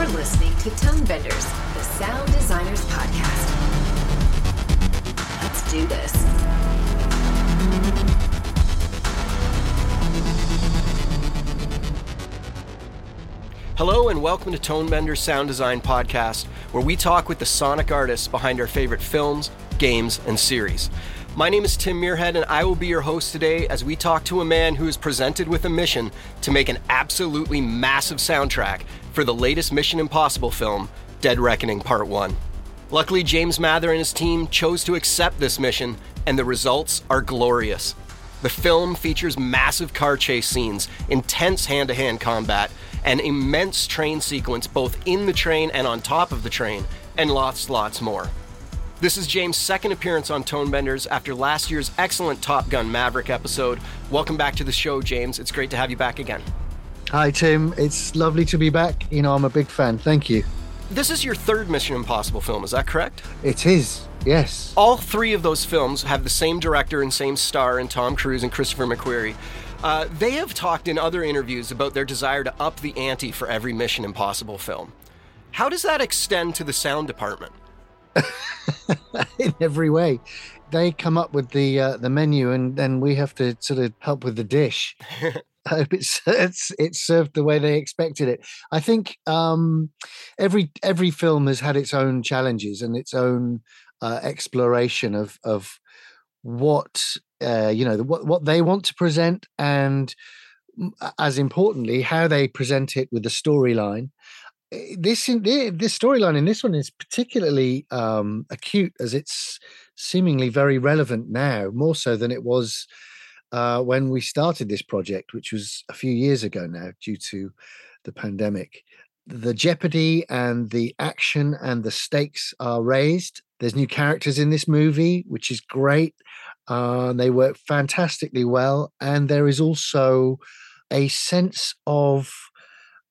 You're listening to Tonebenders, the Sound Designers Podcast. Let's do this. Hello and welcome to Tonebenders Sound Design Podcast, where we talk with the sonic artists behind our favorite films, games, and series. My name is Tim Muirhead, and I will be your host today as we talk to a man who is presented with a mission to make an absolutely massive soundtrack for the latest Mission Impossible film, Dead Reckoning Part 1. Luckily, James Mather and his team chose to accept this mission, and the results are glorious. The film features massive car chase scenes, intense hand to hand combat, an immense train sequence both in the train and on top of the train, and lots, lots more. This is James' second appearance on Tonebenders after last year's excellent Top Gun Maverick episode. Welcome back to the show, James. It's great to have you back again. Hi, Tim. It's lovely to be back. You know, I'm a big fan. Thank you. This is your third Mission Impossible film, is that correct? It is, yes. All three of those films have the same director and same star in Tom Cruise and Christopher McQuarrie. Uh, they have talked in other interviews about their desire to up the ante for every Mission Impossible film. How does that extend to the sound department? in every way. They come up with the uh, the menu, and then we have to sort of help with the dish. I hope it's it's it's served the way they expected it. I think um, every every film has had its own challenges and its own uh, exploration of of what uh, you know what what they want to present and as importantly how they present it with the storyline eh, this this storyline in this one is particularly um, acute as it's seemingly very relevant now more so than it was uh, when we started this project which was a few years ago now due to the pandemic the jeopardy and the action and the stakes are raised there's new characters in this movie which is great uh, they work fantastically well. And there is also a sense of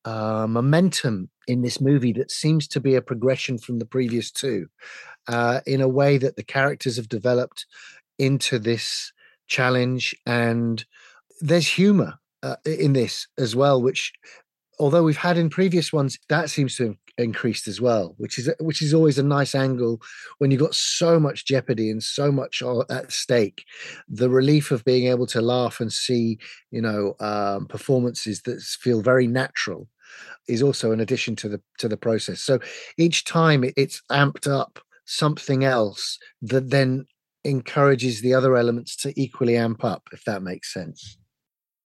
uh, momentum in this movie that seems to be a progression from the previous two uh, in a way that the characters have developed into this challenge. And there's humor uh, in this as well, which although we've had in previous ones, that seems to have increased as well, which is which is always a nice angle when you've got so much jeopardy and so much at stake. The relief of being able to laugh and see, you know, um, performances that feel very natural is also an addition to the to the process. So each time it's amped up something else that then encourages the other elements to equally amp up, if that makes sense.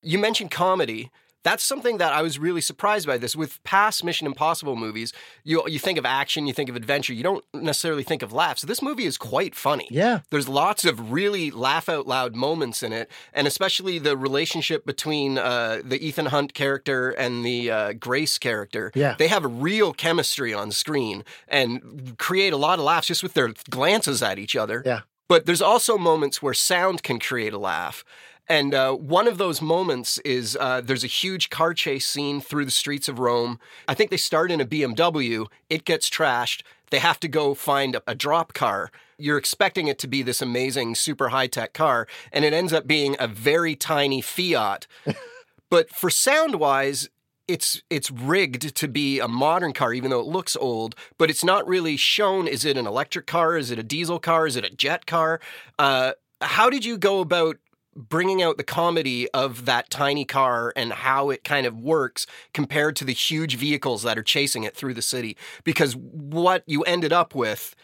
You mentioned comedy that's something that I was really surprised by this. With past Mission Impossible movies, you you think of action, you think of adventure, you don't necessarily think of laughs. So This movie is quite funny. Yeah. There's lots of really laugh out loud moments in it, and especially the relationship between uh, the Ethan Hunt character and the uh, Grace character. Yeah. They have real chemistry on screen and create a lot of laughs just with their glances at each other. Yeah. But there's also moments where sound can create a laugh. And uh, one of those moments is uh, there's a huge car chase scene through the streets of Rome. I think they start in a BMW. It gets trashed. They have to go find a, a drop car. You're expecting it to be this amazing, super high tech car, and it ends up being a very tiny Fiat. but for sound wise, it's it's rigged to be a modern car even though it looks old but it's not really shown is it an electric car is it a diesel car is it a jet car uh, how did you go about bringing out the comedy of that tiny car and how it kind of works compared to the huge vehicles that are chasing it through the city. Because what you ended up with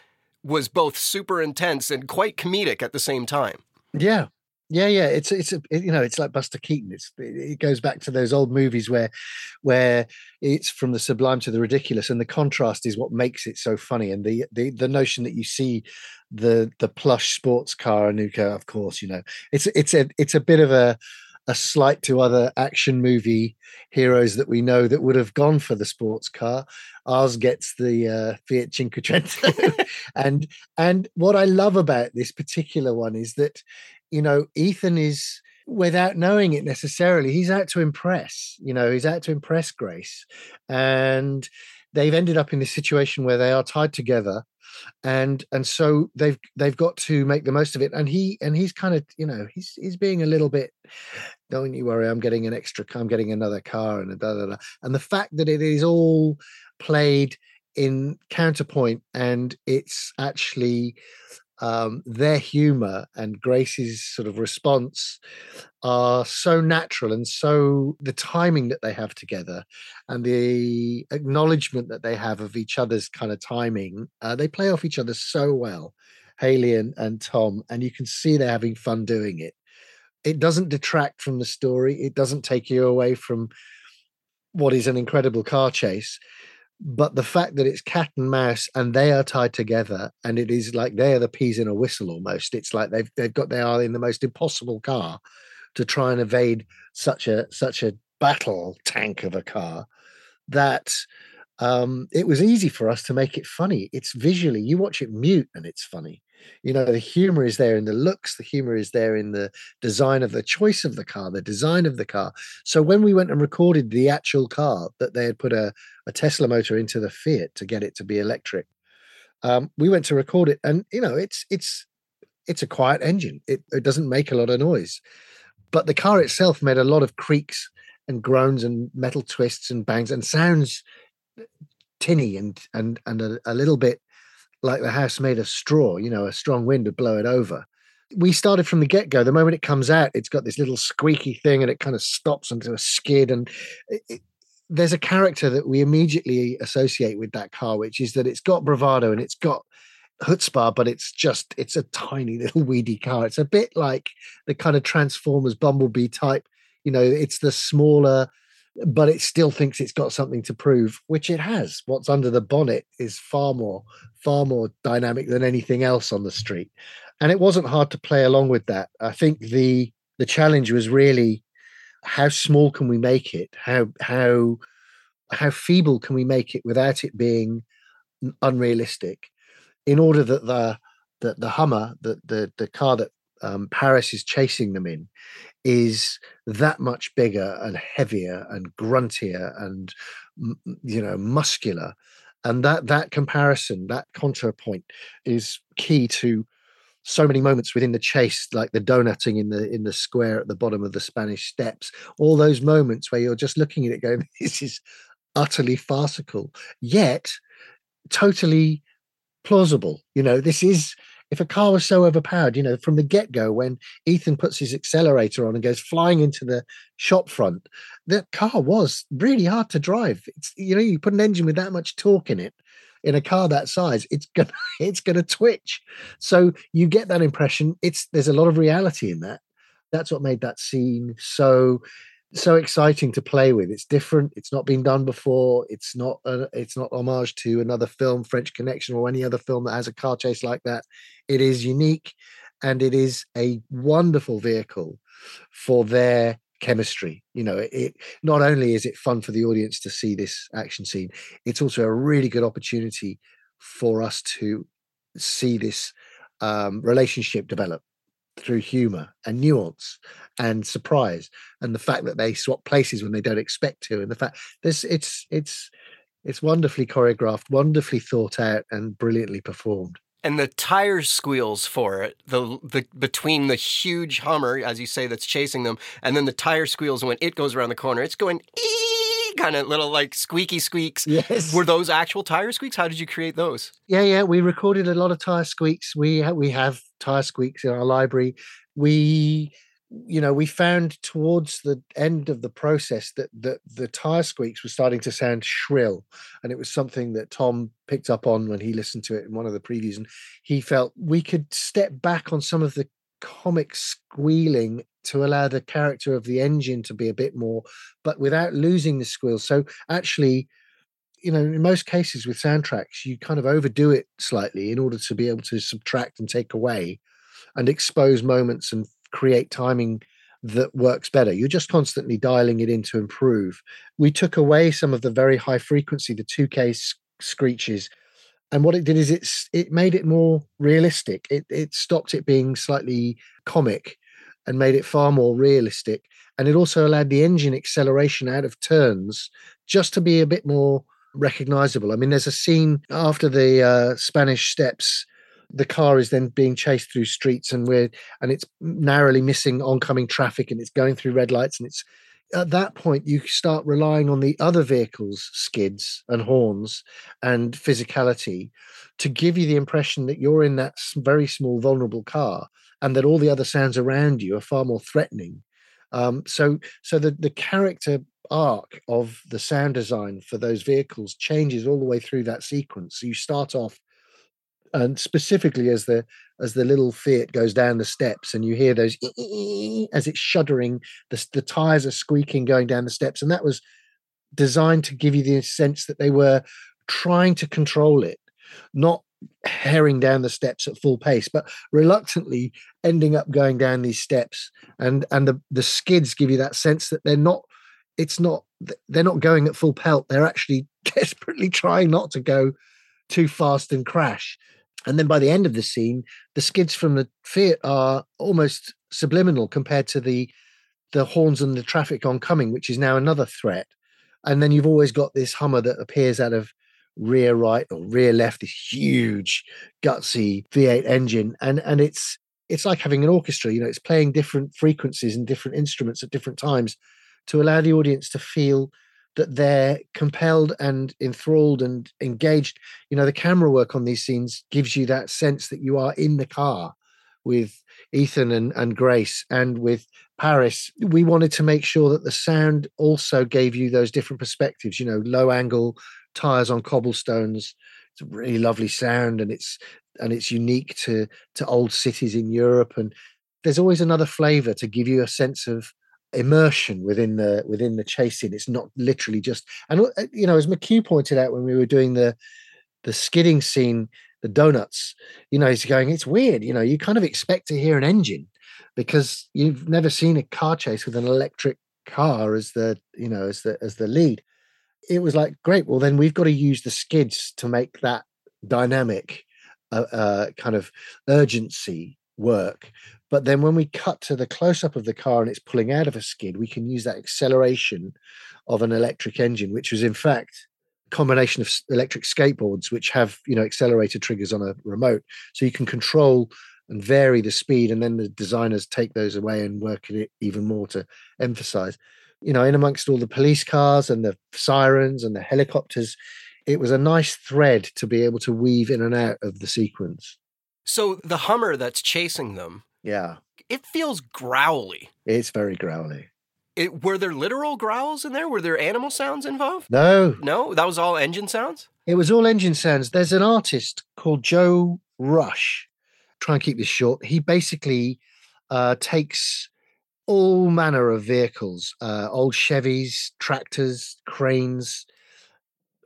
was both super intense and quite comedic at the same time. Yeah. Yeah, yeah, it's it's a, you know it's like Buster Keaton. It's it goes back to those old movies where where it's from the sublime to the ridiculous, and the contrast is what makes it so funny. And the the the notion that you see the the plush sports car Anuka, of course, you know it's it's a it's a bit of a a slight to other action movie heroes that we know that would have gone for the sports car. Ours gets the uh, Fiat Cinquecento, and and what I love about this particular one is that you know, Ethan is without knowing it necessarily, he's out to impress. You know, he's out to impress Grace, and they've ended up in this situation where they are tied together and and so they've they've got to make the most of it and he and he's kind of you know he's he's being a little bit don't you worry i'm getting an extra i'm getting another car and da, da, da. and the fact that it is all played in counterpoint and it's actually um, their humor and Grace's sort of response are so natural and so the timing that they have together and the acknowledgement that they have of each other's kind of timing, uh, they play off each other so well, Hayley and, and Tom, and you can see they're having fun doing it. It doesn't detract from the story, it doesn't take you away from what is an incredible car chase but the fact that it's cat and mouse and they are tied together and it is like they are the peas in a whistle almost it's like they've they've got they are in the most impossible car to try and evade such a such a battle tank of a car that um, it was easy for us to make it funny. It's visually you watch it mute and it's funny you know the humor is there in the looks the humor is there in the design of the choice of the car the design of the car. So when we went and recorded the actual car that they had put a, a tesla motor into the fiat to get it to be electric um, we went to record it and you know it's it's it's a quiet engine. It, it doesn't make a lot of noise. But the car itself made a lot of creaks and groans and metal twists and bangs and sounds tinny and and and a, a little bit like the house made of straw, you know, a strong wind would blow it over. We started from the get go. The moment it comes out, it's got this little squeaky thing and it kind of stops into a skid. And it, it, there's a character that we immediately associate with that car, which is that it's got bravado and it's got chutzpah, but it's just, it's a tiny little weedy car. It's a bit like the kind of Transformers Bumblebee type. You know, it's the smaller, but it still thinks it's got something to prove, which it has. What's under the bonnet is far more, far more dynamic than anything else on the street. And it wasn't hard to play along with that. I think the the challenge was really how small can we make it? How how how feeble can we make it without it being unrealistic? In order that the that the Hummer, that the the car that um, Paris is chasing them in, is that much bigger and heavier and gruntier and you know muscular. And that that comparison that contrapoint is key to so many moments within the chase like the donutting in the in the square at the bottom of the spanish steps. All those moments where you're just looking at it going this is utterly farcical yet totally plausible. You know this is if a car was so overpowered, you know, from the get go, when Ethan puts his accelerator on and goes flying into the shop front, that car was really hard to drive. It's, you know, you put an engine with that much torque in it, in a car that size, it's gonna it's gonna twitch. So you get that impression. It's there's a lot of reality in that. That's what made that scene so so exciting to play with. It's different. It's not been done before. It's not a, it's not homage to another film, French Connection, or any other film that has a car chase like that. It is unique, and it is a wonderful vehicle for their chemistry. You know, it not only is it fun for the audience to see this action scene, it's also a really good opportunity for us to see this um, relationship develop through humor and nuance and surprise and the fact that they swap places when they don't expect to and the fact this it's it's it's wonderfully choreographed wonderfully thought out and brilliantly performed. And the tire squeals for it the the between the huge hummer as you say that's chasing them and then the tire squeals when it goes around the corner. It's going kind of little like squeaky squeaks. Yes. Were those actual tire squeaks? How did you create those? Yeah yeah we recorded a lot of tire squeaks. We ha- we have tire squeaks in our library. We you know we found towards the end of the process that that the tire squeaks were starting to sound shrill. And it was something that tom picked up on when he listened to it in one of the previews. And he felt we could step back on some of the comic squealing to allow the character of the engine to be a bit more but without losing the squeal so actually you know, in most cases with soundtracks, you kind of overdo it slightly in order to be able to subtract and take away and expose moments and create timing that works better. You're just constantly dialing it in to improve. We took away some of the very high frequency, the 2K screeches. And what it did is it's it made it more realistic. It it stopped it being slightly comic and made it far more realistic. And it also allowed the engine acceleration out of turns just to be a bit more recognizable. I mean, there's a scene after the uh, Spanish Steps. The car is then being chased through streets, and we're and it's narrowly missing oncoming traffic, and it's going through red lights, and it's at that point you start relying on the other vehicles skids and horns and physicality to give you the impression that you're in that very small vulnerable car and that all the other sounds around you are far more threatening. Um, so so the, the character arc of the sound design for those vehicles changes all the way through that sequence. So you start off and specifically as the as the little Fiat goes down the steps and you hear those as it's shuddering, the, the tires are squeaking going down the steps. And that was designed to give you the sense that they were trying to control it, not herring down the steps at full pace, but reluctantly ending up going down these steps. And and the, the skids give you that sense that they're not, it's not, they're not going at full pelt. They're actually desperately trying not to go too fast and crash. And then by the end of the scene, the skids from the Fiat are almost subliminal compared to the the horns and the traffic oncoming, which is now another threat. And then you've always got this Hummer that appears out of rear right or rear left, this huge gutsy V8 engine, and and it's it's like having an orchestra. You know, it's playing different frequencies and different instruments at different times to allow the audience to feel that they're compelled and enthralled and engaged. You know, the camera work on these scenes gives you that sense that you are in the car with Ethan and, and Grace and with Paris. We wanted to make sure that the sound also gave you those different perspectives, you know, low angle tires on cobblestones. It's a really lovely sound and it's and it's unique to to old cities in Europe. And there's always another flavor to give you a sense of immersion within the within the chasing. It's not literally just and uh, you know, as McHugh pointed out when we were doing the the skidding scene, the donuts, you know, he's going, it's weird, you know, you kind of expect to hear an engine because you've never seen a car chase with an electric car as the, you know, as the as the lead. It was like, great, well then we've got to use the skids to make that dynamic uh, uh, kind of urgency work but then when we cut to the close up of the car and it's pulling out of a skid, we can use that acceleration of an electric engine, which was in fact a combination of electric skateboards, which have you know accelerator triggers on a remote, so you can control and vary the speed, and then the designers take those away and work it even more to emphasize. You know, in amongst all the police cars and the sirens and the helicopters, it was a nice thread to be able to weave in and out of the sequence. So the Hummer that's chasing them, yeah. It feels growly. It's very growly. It, were there literal growls in there? Were there animal sounds involved? No. No, that was all engine sounds? It was all engine sounds. There's an artist called Joe Rush. Try and keep this short. He basically uh, takes all manner of vehicles uh, old Chevys, tractors, cranes,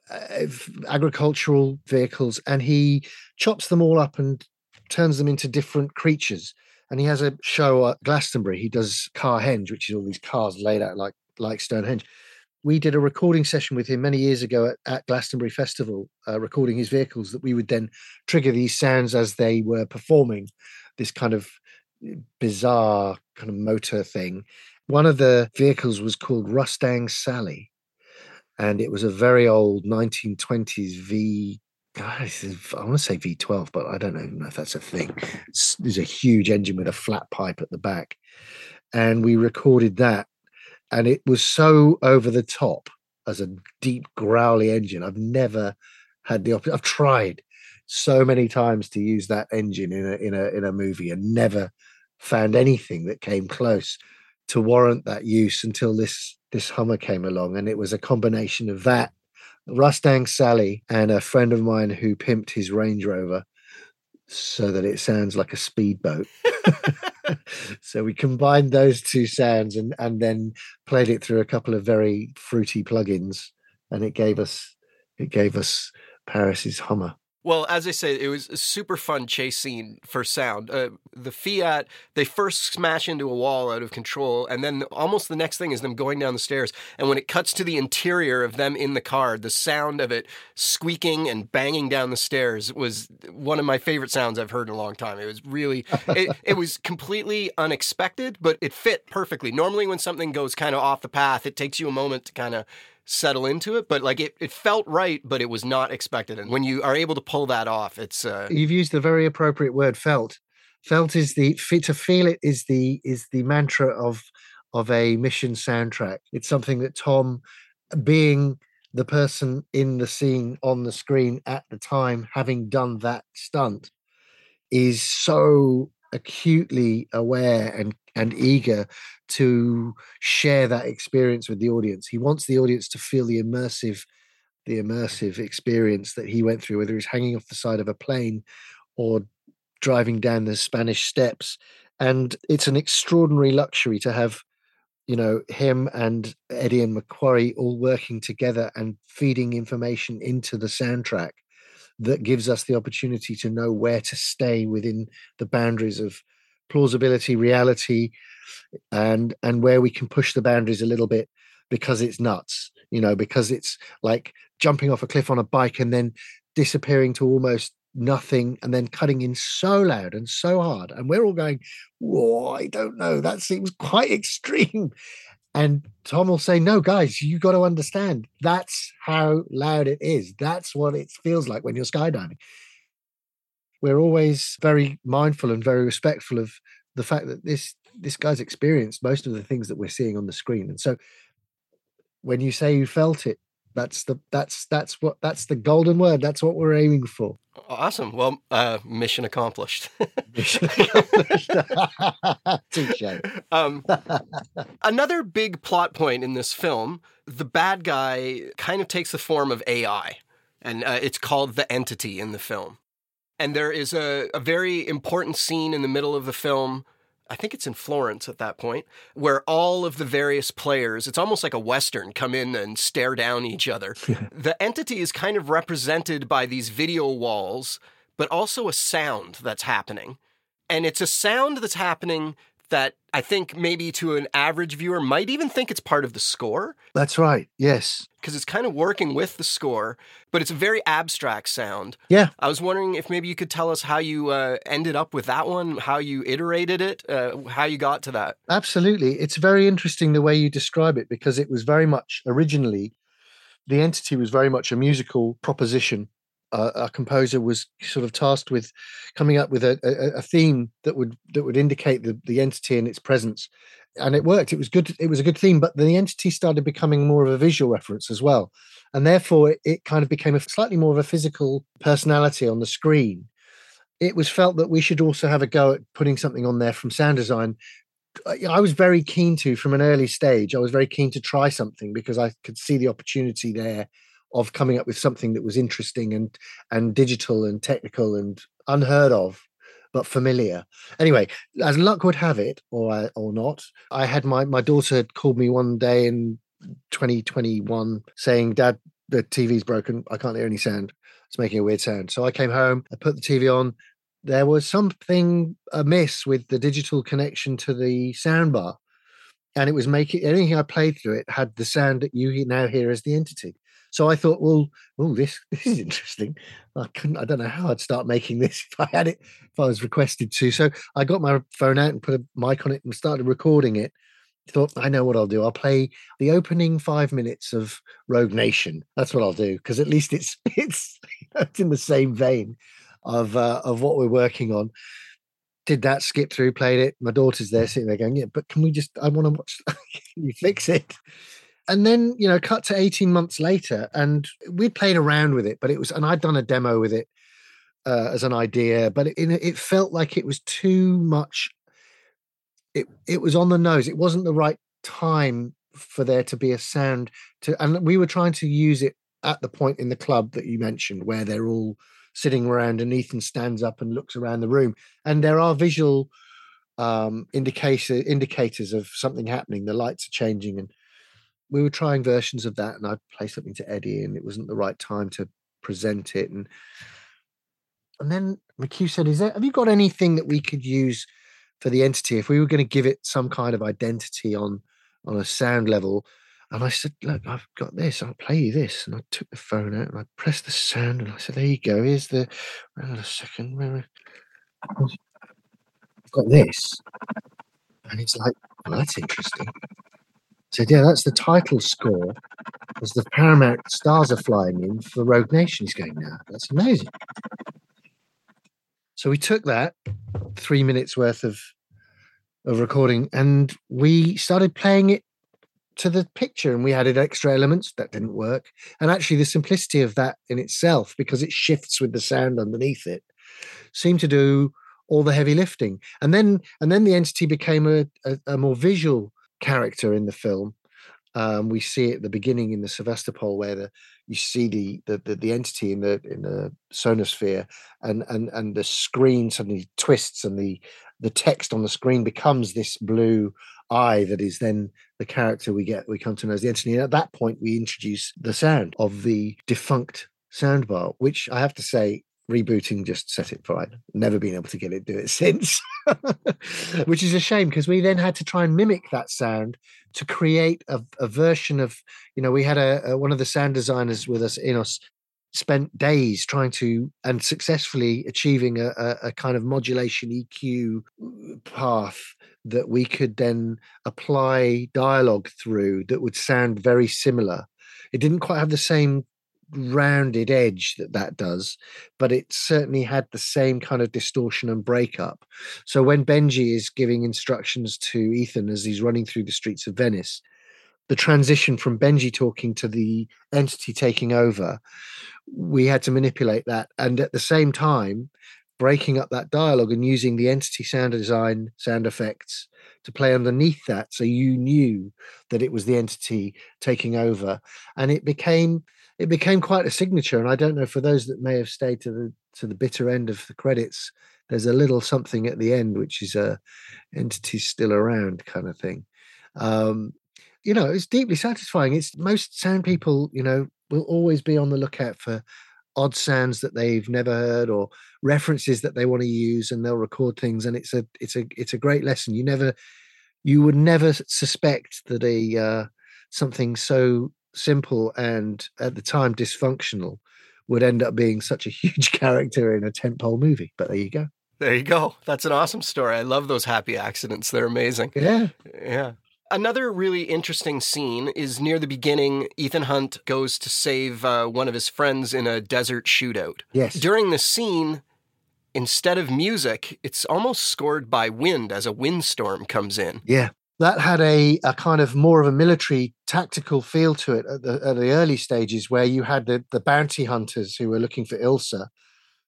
uh, agricultural vehicles, and he chops them all up and turns them into different creatures and he has a show at Glastonbury. He does Car Carhenge, which is all these cars laid out like like Stonehenge. We did a recording session with him many years ago at, at Glastonbury Festival, uh, recording his vehicles. That we would then trigger these sounds as they were performing this kind of bizarre kind of motor thing. One of the vehicles was called Rustang Sally, and it was a very old 1920s V I want to say V12, but I don't know if that's a thing. It's, there's a huge engine with a flat pipe at the back. And we recorded that. And it was so over the top as a deep, growly engine. I've never had the opportunity. I've tried so many times to use that engine in a in a in a movie and never found anything that came close to warrant that use until this this Hummer came along. And it was a combination of that Rustang Sally and a friend of mine who pimped his Range Rover so that it sounds like a speedboat. so we combined those two sounds and and then played it through a couple of very fruity plugins, and it gave us it gave us Paris's Hummer. Well, as I say, it was a super fun chase scene for sound. Uh, the Fiat, they first smash into a wall out of control, and then almost the next thing is them going down the stairs. And when it cuts to the interior of them in the car, the sound of it squeaking and banging down the stairs was one of my favorite sounds I've heard in a long time. It was really, it, it was completely unexpected, but it fit perfectly. Normally, when something goes kind of off the path, it takes you a moment to kind of settle into it, but like it, it felt right, but it was not expected. And when you are able to pull that off, it's uh, you've used the very appropriate word felt. Felt is the to feel it is the is the mantra of of a mission soundtrack. It's something that Tom, being the person in the scene on the screen at the time, having done that stunt, is so acutely aware and and eager to share that experience with the audience. He wants the audience to feel the immersive the immersive experience that he went through, whether he's hanging off the side of a plane or driving down the Spanish steps. And it's an extraordinary luxury to have, you know, him and Eddie and McQuarrie all working together and feeding information into the soundtrack that gives us the opportunity to know where to stay within the boundaries of plausibility, reality, and and where we can push the boundaries a little bit because it's nuts, you know, because it's like jumping off a cliff on a bike and then disappearing to almost nothing and then cutting in so loud and so hard. And we're all going, Whoa, I don't know. That seems quite extreme. And Tom will say, No, guys, you got to understand that's how loud it is. That's what it feels like when you're skydiving. We're always very mindful and very respectful of the fact that this this guy's experienced most of the things that we're seeing on the screen. And so when you say you felt it, that's the that's that's what that's the golden word. That's what we're aiming for. Awesome. Well, uh, mission accomplished. mission accomplished. Um, another big plot point in this film: the bad guy kind of takes the form of AI, and uh, it's called the Entity in the film. And there is a, a very important scene in the middle of the film I think it's in Florence at that point, where all of the various players, it's almost like a Western, come in and stare down each other. the entity is kind of represented by these video walls, but also a sound that's happening. And it's a sound that's happening that I think maybe to an average viewer might even think it's part of the score. That's right. Yes. Because it's kind of working with the score, but it's a very abstract sound. Yeah. I was wondering if maybe you could tell us how you uh, ended up with that one, how you iterated it, uh, how you got to that. Absolutely. It's very interesting the way you describe it because it was very much originally, the entity was very much a musical proposition our composer was sort of tasked with coming up with a, a, a, theme that would that would indicate the, the entity and its presence. And it worked. It was good. It was a good theme but the entity started becoming more of a visual reference as well. And therefore it kind of became a slightly more of a physical personality on the screen. It was felt that we should also have a go at putting something on there from sound design. I was very keen to, from an early stage, I was very keen to try something because I could see the opportunity there of coming up with something that was interesting and and digital and technical and unheard of but familiar. Anyway, as luck would have it, or or not, I had my my daughter called me one day in 2021 saying, "Dad, the TV's broken. I can't hear any sound. It's making a weird sound." So I came home, I put the TV on. There was something amiss with the digital connection to the soundbar, and it was making anything I played through it had the sound that you now hear as the entity. So I thought, well, oh, this this is interesting. I couldn't, I don't know how I'd start making this if I had it, if I was requested to. So I got my phone out and put a mic on it and started recording it. Thought, I know what I'll do. I'll play the opening five minutes of Rogue Nation. That's what I'll do because at least it's it's it's in the same vein of uh, of what we're working on. Did that, skip through, played it. My daughter's there sitting there going, "Yeah, but can we just? I want to watch. can you fix it?" And then you know cut to 18 months later and we'd played around with it but it was and i'd done a demo with it uh, as an idea but it, it felt like it was too much it it was on the nose. It wasn't the right time for there to be a sound to and we were trying to use it at the point in the club that you mentioned where they're all sitting around and ethan stands up and looks around the room and there are visual um indicator indicators of something happening. The lights are changing and we were trying versions of that, and I'd play something to Eddie, and it wasn't the right time to present it. And and then McHugh said, "Is there? Have you got anything that we could use for the entity if we were going to give it some kind of identity on on a sound level?" And I said, "Look, I've got this. I'll play you this." And I took the phone out and I pressed the sound, and I said, "There you go. Here's the. Hang on a second. I've got this." And he's like, well, "That's interesting." Said, Yeah, that's the title score as the Paramount stars are flying in for Rogue Nation. He's going, now that's amazing. So we took that three minutes worth of of recording and we started playing it to the picture and we added extra elements that didn't work and actually the simplicity of that in itself because it shifts with the sound underneath it seemed to do all the heavy lifting and then and then the entity became a, a, a more visual character in the film um, we see it at the beginning in the Sevastopol where the you see the, the the, the entity in the in the sonosphere and and and the screen suddenly twists and the the text on the screen becomes this blue eye that is then the character we get we come to know as the entity. And at that point, we introduce the sound of the defunct soundbar, which I have to say rebooting just set it right. Never been able to get it do it since, which is a shame because we then had to try and mimic that sound to create a, a version of, you know, we had a, a, one of the sound designers with us, in us spent days trying to and successfully achieving a, a, a kind of modulation EQ path that we could then apply dialogue through that would sound very similar. It didn't quite have the same rounded edge that that does, but it certainly had the same kind of distortion and breakup. So when Benji is giving instructions to Ethan as he's running through the streets of Venice, the transition from Benji talking to the entity taking over, we had to manipulate that. And at the same time, breaking up that dialogue and using the entity sound design sound effects to play underneath that so you knew that it was the entity taking over and it became it became quite a signature and i don't know for those that may have stayed to the to the bitter end of the credits there's a little something at the end which is a entity still around kind of thing. Um you know it's deeply satisfying. It's most sound people you know will always be on the lookout for odd sounds that they've never heard or references that they want to use and they'll record things and it's a it's a it's a great lesson. You never you would never suspect that a uh, something so simple and at the time dysfunctional would end up being such a huge character in a tentpole movie but there you go there you go that's an awesome story i love those happy accidents they're amazing yeah yeah Another really interesting scene is near the beginning. Ethan Hunt goes to save uh, one of his friends in a desert shootout. Yes. During the scene, instead of music, it's almost scored by wind as a windstorm comes in. Yeah. That had a, a kind of more of a military tactical feel to it at the, at the early stages, where you had the, the bounty hunters who were looking for Ilsa,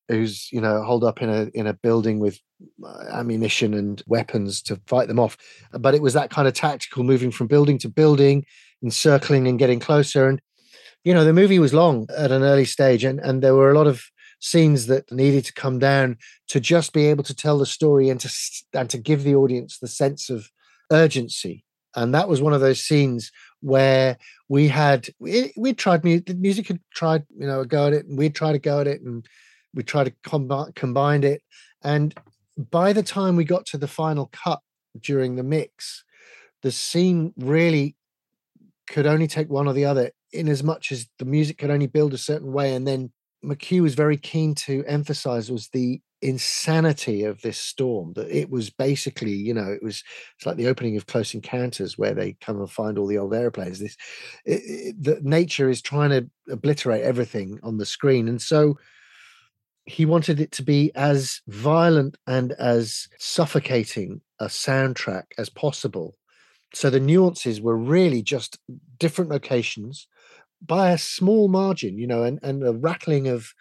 who's you know holed up in a in a building with uh, ammunition and weapons to fight them off. But it was that kind of tactical moving from building to building encircling and getting closer. And you know the movie was long at an early stage and and there were a lot of scenes that needed to come down to just be able to tell the story and to and to give the audience the sense of urgency. And that was one of those scenes where we had we, tried music music had tried you know a go at it and we tried to go at it and we tried to com- combine it. And by the time we got to the final cut during the mix the scene really could only take one or the other in as much as the music could only build a certain way. And then mchugh was very keen to emphasize was the insanity of this storm that it was basically you know it was it's like the opening of close encounters where they come and find all the old airplanes this it, it, the nature is trying to obliterate everything on the screen and so he wanted it to be as violent and as suffocating a soundtrack as possible. So the nuances were really just different locations by a small margin, you know, and, and a rattling of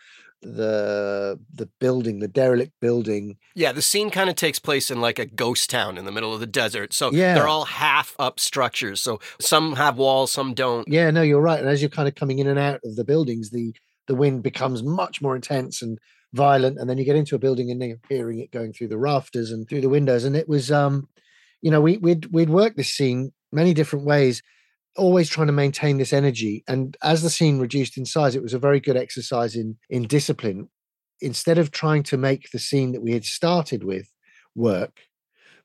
the the building, the derelict building. Yeah, the scene kind of takes place in like a ghost town in the middle of the desert. So yeah. they're all half up structures. So some have walls, some don't. Yeah, no, you're right. And as you're kind of coming in and out of the buildings, the the wind becomes much more intense and violent and then you get into a building and you're hearing it going through the rafters and through the windows and it was um you know we we'd we'd worked this scene many different ways always trying to maintain this energy and as the scene reduced in size it was a very good exercise in in discipline instead of trying to make the scene that we had started with work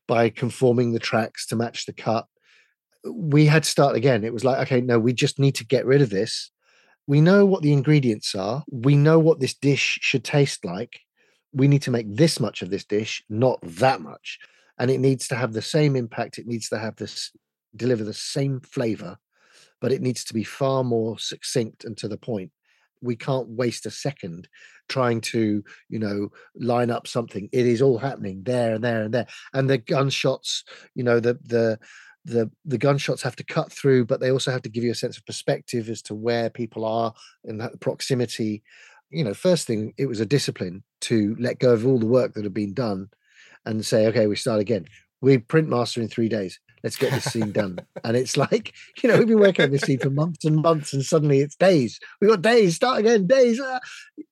by conforming the tracks to match the cut we had to start again it was like okay no we just need to get rid of this we know what the ingredients are. We know what this dish should taste like. We need to make this much of this dish, not that much. And it needs to have the same impact. It needs to have this deliver the same flavor but it needs to be far more succinct and to the point. We can't waste a second trying to, you know, line up something. It is all happening there and there and there. And the gunshots, you know, the the the the gunshots have to cut through, but they also have to give you a sense of perspective as to where people are in that proximity. You know, first thing, it was a discipline to let go of all the work that had been done and say, okay, we start again. We print master in three days. Let's get this scene done. and it's like, you know, we've been working on this scene for months and months, and suddenly it's days. We got days, start again, days. Ah.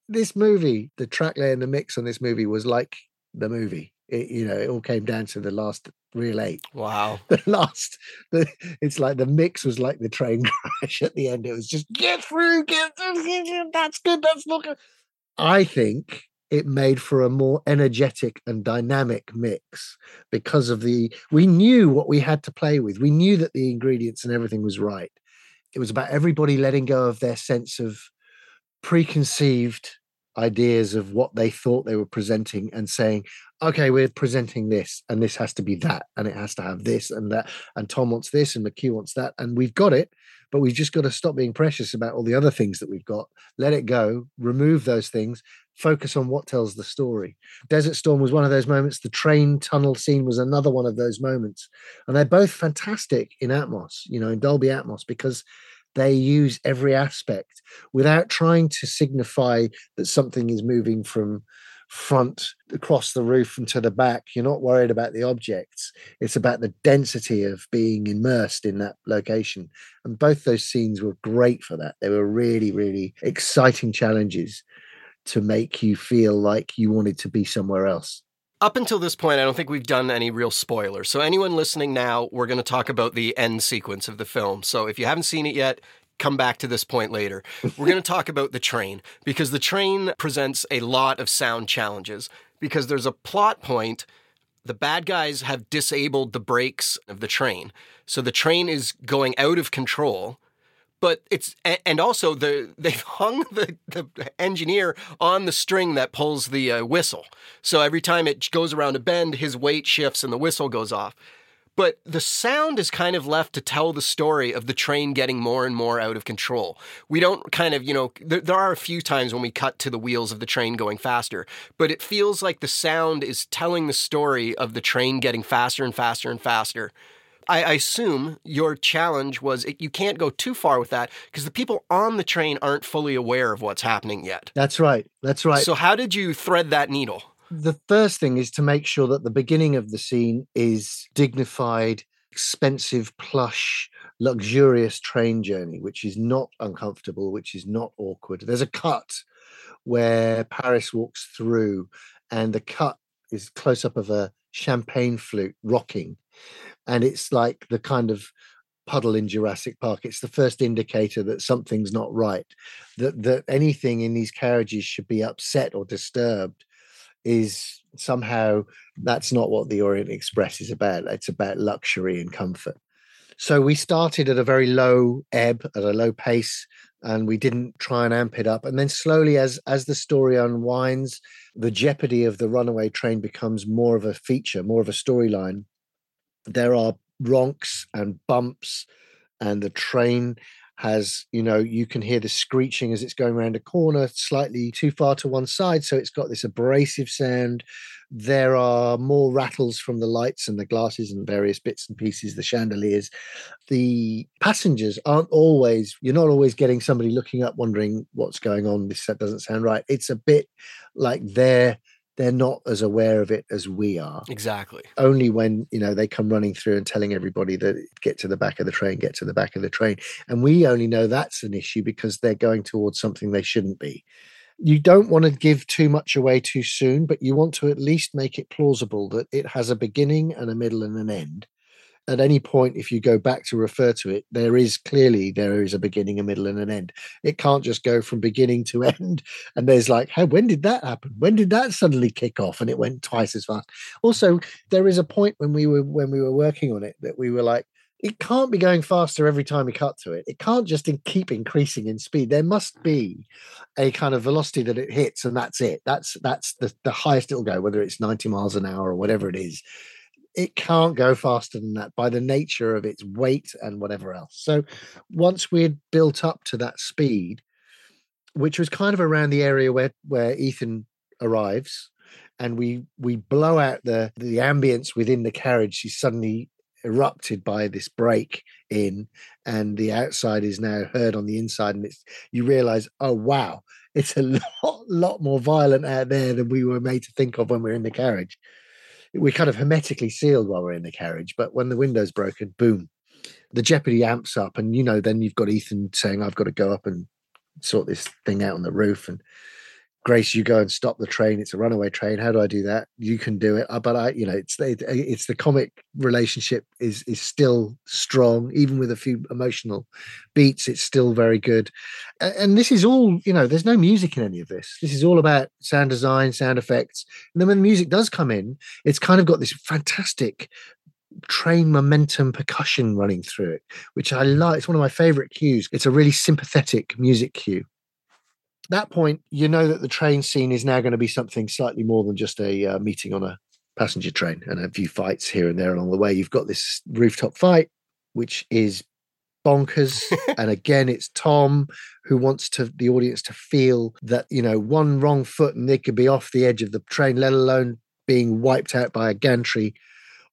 This movie, the track lay and the mix on this movie was like the movie. It, you know, it all came down to the last reel eight. Wow. The last, the, it's like the mix was like the train crash at the end. It was just get through, get through, get through that's good, that's not good. I think it made for a more energetic and dynamic mix because of the we knew what we had to play with. We knew that the ingredients and everything was right. It was about everybody letting go of their sense of preconceived ideas of what they thought they were presenting and saying okay we're presenting this and this has to be that and it has to have this and that and tom wants this and mchugh wants that and we've got it but we've just got to stop being precious about all the other things that we've got let it go remove those things focus on what tells the story. Desert Storm was one of those moments. The train tunnel scene was another one of those moments. And they're both fantastic in Atmos, you know, in Dolby Atmos, because they use every aspect without trying to signify that something is moving from front across the roof and to the back. You're not worried about the objects. It's about the density of being immersed in that location. And both those scenes were great for that. They were really, really exciting challenges to make you feel like you wanted to be somewhere else. Up until this point, I don't think we've done any real spoilers. So, anyone listening now, we're going to talk about the end sequence of the film. So, if you haven't seen it yet, come back to this point later. We're going to talk about the train because the train presents a lot of sound challenges because there's a plot point. The bad guys have disabled the brakes of the train. So, the train is going out of control but it's and also the they've hung the, the engineer on the string that pulls the uh, whistle. So every time it goes around a bend his weight shifts and the whistle goes off. But the sound is kind of left to tell the story of the train getting more and more out of control. We don't kind of, you know, there, there, are a few times when we cut to the wheels of the train going faster, but it feels like the sound is telling the story of the train getting faster and faster and faster I, assume your challenge was it, you can't go too far with that because the people on the train aren't fully aware of what's happening yet. That's right. That's right. So, how did you thread that needle? The first thing is to make sure that the beginning of the scene is dignified, expensive, plush, luxurious train journey, which is not uncomfortable, which is not awkward. There's a cut where Paris walks through, and the cut is close up of a champagne flute rocking and it's like the kind of puddle in Jurassic Park. It's the first indicator that something's not right. That that anything in these carriages should be upset or disturbed is somehow that's not what the Orient Express is about. It's about luxury and comfort. So we started at a very low ebb, at a low pace, and we didn't try and amp it up. And then slowly, as as the story unwinds, the jeopardy of the runaway train becomes more of a feature, more of a storyline there are ronks and bumps, and the train has, you know, you can hear the screeching as it's going around a corner slightly too far to one side. So it's got this abrasive sound. There are more rattles from the lights and the glasses and various bits and pieces, the chandeliers. The passengers aren't always, you're not always getting somebody looking up wondering what's going on. This doesn't sound right. It's a bit like they're they're not as aware of it as we are. Exactly. Only when, you know, they come running through and telling everybody that get to the back of the train, get to the back of the train. And we only know that's an issue because they're going towards something they shouldn't be. You don't want to give too much away too soon, but you want to at least make it plausible that it has a beginning and a middle and an end at any point if you go back to refer to it there is clearly there is a beginning a middle and an end it can't just go from beginning to end and there's like hey when did that happen when did that suddenly kick off and it went twice as fast also there is a point when we were when we were working on it that we were like it can't be going faster every time we cut to it. It can't just in, keep increasing in speed. There must be a kind of velocity that it hits, and that's it. That's that's the, the highest it'll go, whether it's 90 miles an hour or whatever it is it can't go faster than that by the nature of its weight and whatever else. So once we had built up to that speed, which was kind of around the area where where Ethan arrives, and we we blow out the the ambience within the carriage. She's suddenly erupted by this break in, and the outside is now heard on the inside, and it's you realize, oh wow, it's a lot lot more violent out there than we were made to think of when we we're in the carriage. We're kind of hermetically sealed while we're in the carriage, but when the window's broken, boom, the jeopardy amps up, and you know, then you've got Ethan saying, "I've got to go up and sort this thing out on the roof," and Grace, you go and stop the train. It's a runaway train. How do I do that? You can do it. Uh, but I, you know, it's it, it's the comic relationship is is still strong, even with a few emotional beats. It's still very good. And this is all, you know, there's no music in any of this. This is all about sound design, sound effects. And then when the music does come in, it's kind of got this fantastic train momentum percussion running through it, which I like. It's one of my favorite cues. It's a really sympathetic music cue that point, you know that the train scene is now going to be something slightly more than just a uh, meeting on a passenger train and a few fights here and there along the way. You've got this rooftop fight, which is bonkers. and again, it's Tom who wants to the audience to feel that, you know, one wrong foot and they could be off the edge of the train, let alone being wiped out by a gantry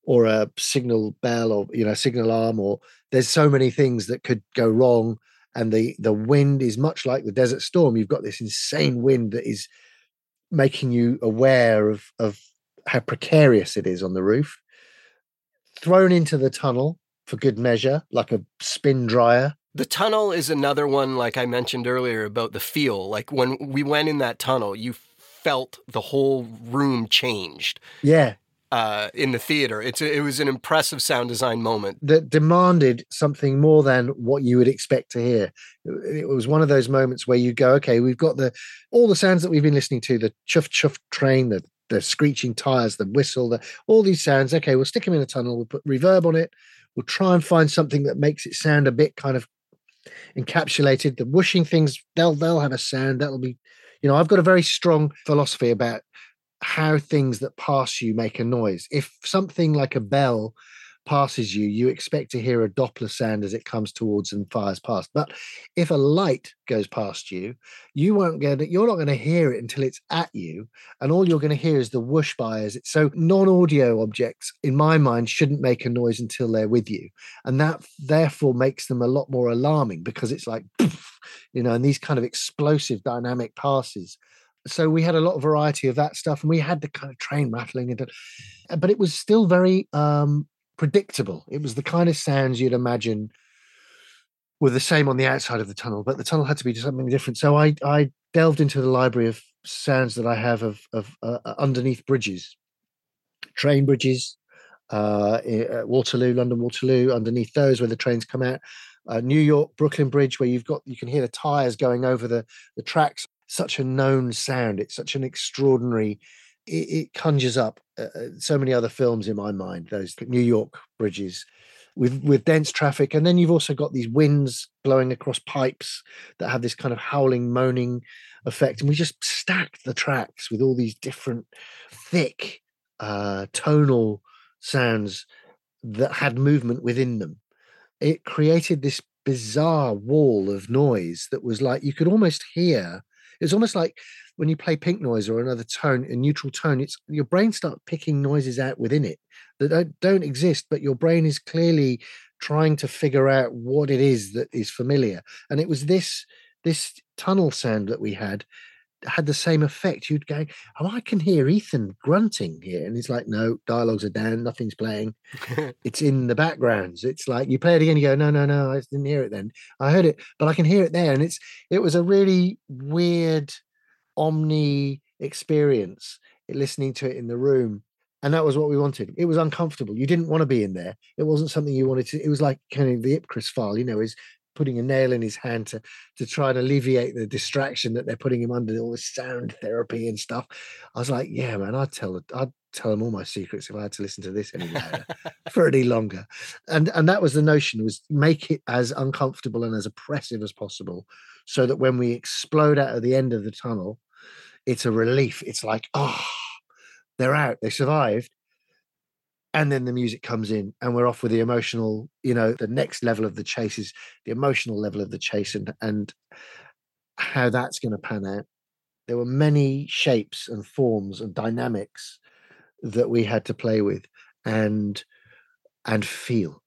or a signal bell or, you know, signal arm or there's so many things that could go wrong and the the wind is much like the desert storm. You've got this insane wind that is making you aware of of how precarious it is on the roof. Thrown into the tunnel for good measure like a spin dryer. The tunnel is another one like i mentioned earlier about the feel. Like when we went in that tunnel you felt the whole room changed. Yeah uh, in the theater. It's a, it was an impressive sound design moment that demanded something more than what you would expect to hear. It was one of those moments where you go, okay, we've got the all the sounds that we've been listening to, the chuff chuff train, the the screeching tires, the whistle, the all these sounds. Okay, we'll stick them in a tunnel. We'll put reverb on it. We'll try and find something that makes it sound a bit kind of encapsulated. The whooshing things, they'll they'll have a sound that'll be, you know, I've got a very strong philosophy about how things that pass you make a noise. If something like a bell passes you, you expect to hear a Doppler sound as it comes towards and fires past. But if a light goes past you, you won't get it. You're not going to hear it until it's at you, and all you're going to hear is the whoosh by as it. So non-audio objects, in my mind, shouldn't make a noise until they're with you, and that therefore makes them a lot more alarming because it's like, you know, and these kind of explosive dynamic passes so we had a lot of variety of that stuff and we had the kind of train rattling and uh, but it was still very um predictable. It was the kind of sounds you'd imagine were the same on the outside of the tunnel but the tunnel had to be something different. So i i delved into the library of sounds that i have of of uh, uh underneath bridges. Train bridges uh, waterloo london waterloo underneath those where the trains come out. Uh, New York Brooklyn Bridge, where you've got you can hear the tires going over the the tracks such a known sound. It's such an extraordinary. It, it conjures up uh, uh, so many other films in my mind. Those New York bridges with with dense traffic, and then you've also got these winds blowing across pipes that have this kind of howling, moaning effect. And we just stacked the tracks with all these different thick uh, tonal sounds that had movement within them. It created this bizarre wall of noise that was like you could almost hear it's almost like when you play pink noise or another tone, a neutral tone, it's your brain starts picking noises out within it that don't, don't exist, but your brain is clearly trying to figure out what it is that is familiar. And it was this this tunnel sound that we had had the same effect. You'd go, Oh, I can hear Ethan grunting here. And he's like, No, dialogues are down, nothing's playing. it's in the backgrounds. It's like you play it again, you go, No, no, no, I didn't hear it then. I heard it, but I can hear it there. And it's it was a really weird omni experience eh, listening to it in the room. And that was what we wanted. It was uncomfortable. You didn't want to be in there. It wasn't something you wanted to. It was like kind of the Ipcress file, you know, is putting a nail in his hand to to try and alleviate the distraction that they're putting him under all this sound therapy and stuff. I was like, yeah, man, I'd tell I'd tell them all my secrets if I had to listen to this any for any longer. And and that was the notion was make it as uncomfortable and as oppressive as possible, so that when we explode out of the end of the tunnel, it's a relief. It's like, oh, they're out, they survived. And then the music comes in and we're off with the emotional you know the next level of the chase is the emotional level of the chase and and how that's going to pan out. There were many shapes and forms and dynamics that we had to play with and and feel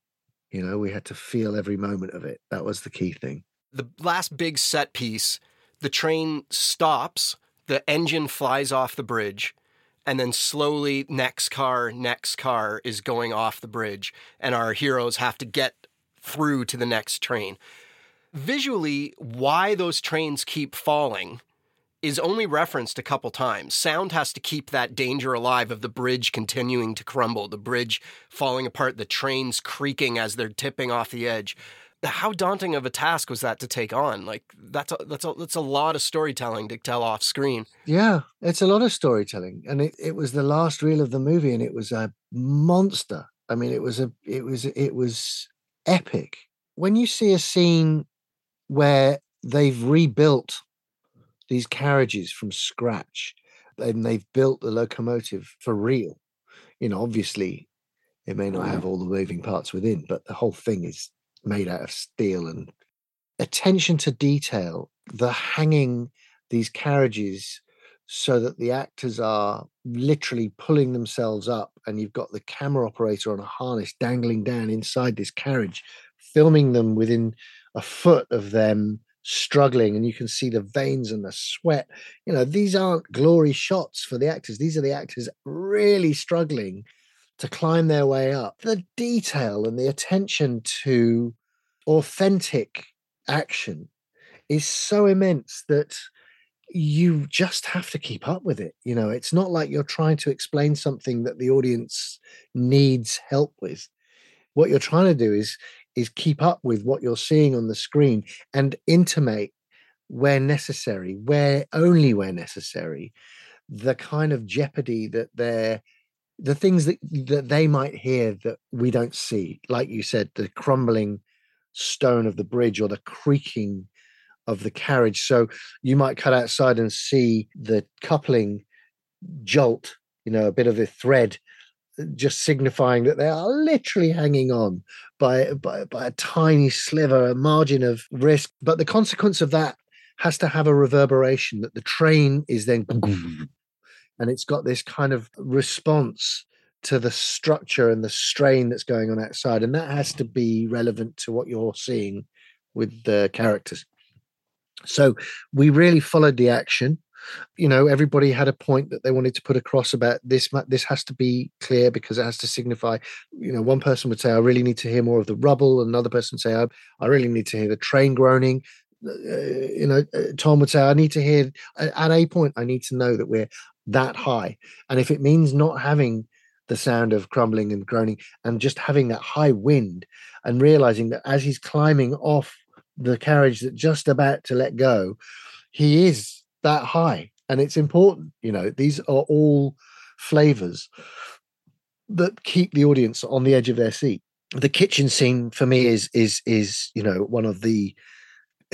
you know we had to feel every moment of it. That was the key thing. The last big set piece the train stops the engine flies off the bridge and then slowly next car next car is going off the bridge and our heroes have to get through to the next train visually why those trains keep falling is only referenced a couple times. Sound has to keep that danger alive of the bridge continuing to crumble, the bridge falling apart, the trains creaking as they're tipping off the edge. How daunting of a task was that to take on? Like that's a, that's a, that's a lot of storytelling to tell off screen. Yeah, it's a lot of storytelling, and it, it was the last reel of the movie, and it was a monster. I mean, it was a it was it was epic. When you see a scene where they've rebuilt these carriages from scratch and they've built the locomotive for real. You know, obviously it may not oh, have all the moving parts within, but the whole thing is made out of steel and attention to detail, the hanging these carriages so that the actors are literally pulling themselves up and you've got the camera operator on a harness dangling down inside this carriage filming them within a foot of them struggling and you can see the veins and the sweat. You know these aren't glory shots for the actors. These are the actors really struggling to climb their way up. The detail and the attention to authentic action is so immense that you just have to keep up with it you know? It's not like you're trying to explain something that the audience needs help with. What you're trying to do is is keep up with what you're seeing on the screen and intimate where necessary, where only where necessary, the kind of jeopardy that they're the things that that they might hear that we don't see like you said the crumbling stone of the bridge or the creaking of the carriage so you might cut outside and see the coupling jolt you know a bit of a thread uh, just signifying that they are literally hanging on by, by, by a tiny sliver, a margin of risk. But the consequence of that has to have a reverberation that the train is then, and it's got this kind of response to the structure and the strain that's going on outside. And that has to be relevant to what you're seeing with the characters. So we really followed the action you know everybody had a point that they wanted to put across about this this has to be clear because it has to signify you know one person would say i really need to hear more of the rubble another person say i, I really need to hear the train groaning uh, you know uh, tom would say i need to hear at a point i need to know that we're that high. And if it means not having the sound of crumbling and groaning and just having that high wind and realizing that as he's climbing off the carriage that just about to let go he is that high. And it's important you know these are all flavors that keep the audience on the edge of their seat. The kitchen scene for me is is is you know one of the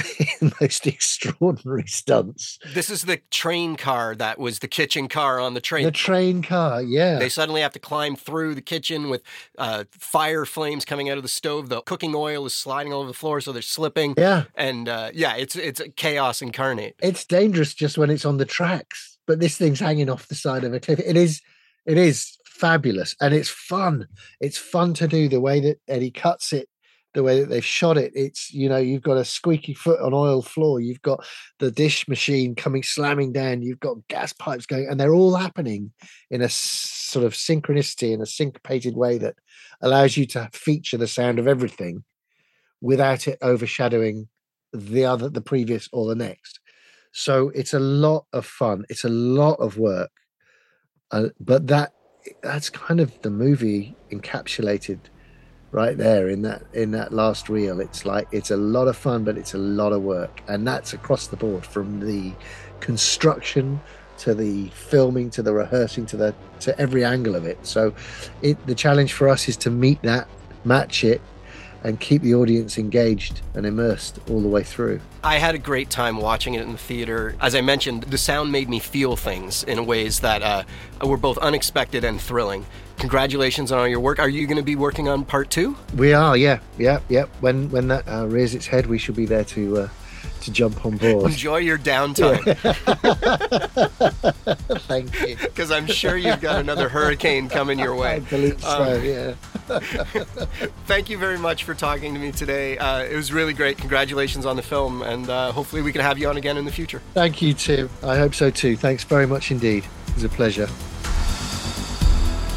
most extraordinary stunts. This is the train car that was the kitchen car on the train. The train car, yeah. They suddenly have to climb through the kitchen with uh, fire flames coming out of the stove. The cooking oil is sliding all over the floor, so they're slipping. Yeah, and uh, yeah, it's it's chaos incarnate. It's dangerous just when it's on the tracks, but this thing's hanging off the side of a cliff. It is, it is fabulous, and it's fun. It's fun to do the way that Eddie cuts it the way that they've shot it. It's you know you've got a squeaky foot on oil floor, you've got the dish machine coming slamming down, you've got gas pipes going, and they're all happening in a sort of synchronicity in a syncopated way that allows you to feature the sound of everything without it overshadowing the other, the previous or the next. So it's a lot of fun. It's a lot of work, uh, but that that's kind of the movie encapsulated right there in that in that last reel it's like it's a lot of fun but it's a lot of work and that's across the board from the construction to the filming to the rehearsing to the to every angle of it so it the challenge for us is to meet that match it and keep the audience engaged and immersed all the way through. I had a great time watching it in the theater. As I mentioned, the sound made me feel things in ways that uh, were both unexpected and thrilling. Congratulations on all your work. Are you going to be working on part two? We are, yeah, yeah, yeah. When when that uh, rears its head, we should be there to uh, to jump on board. Enjoy your downtime. Thank you. Because I'm sure you've got another hurricane coming your way. I believe so. Um, yeah. thank you very much for talking to me today. Uh, it was really great. Congratulations on the film, and uh, hopefully we can have you on again in the future. Thank you, Tim. I hope so too. Thanks very much indeed. It was a pleasure.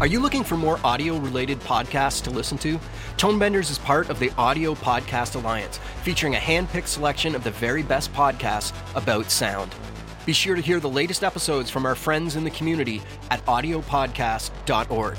Are you looking for more audio related podcasts to listen to? Tonebenders is part of the Audio Podcast Alliance, featuring a hand picked selection of the very best podcasts about sound. Be sure to hear the latest episodes from our friends in the community at audiopodcast.org.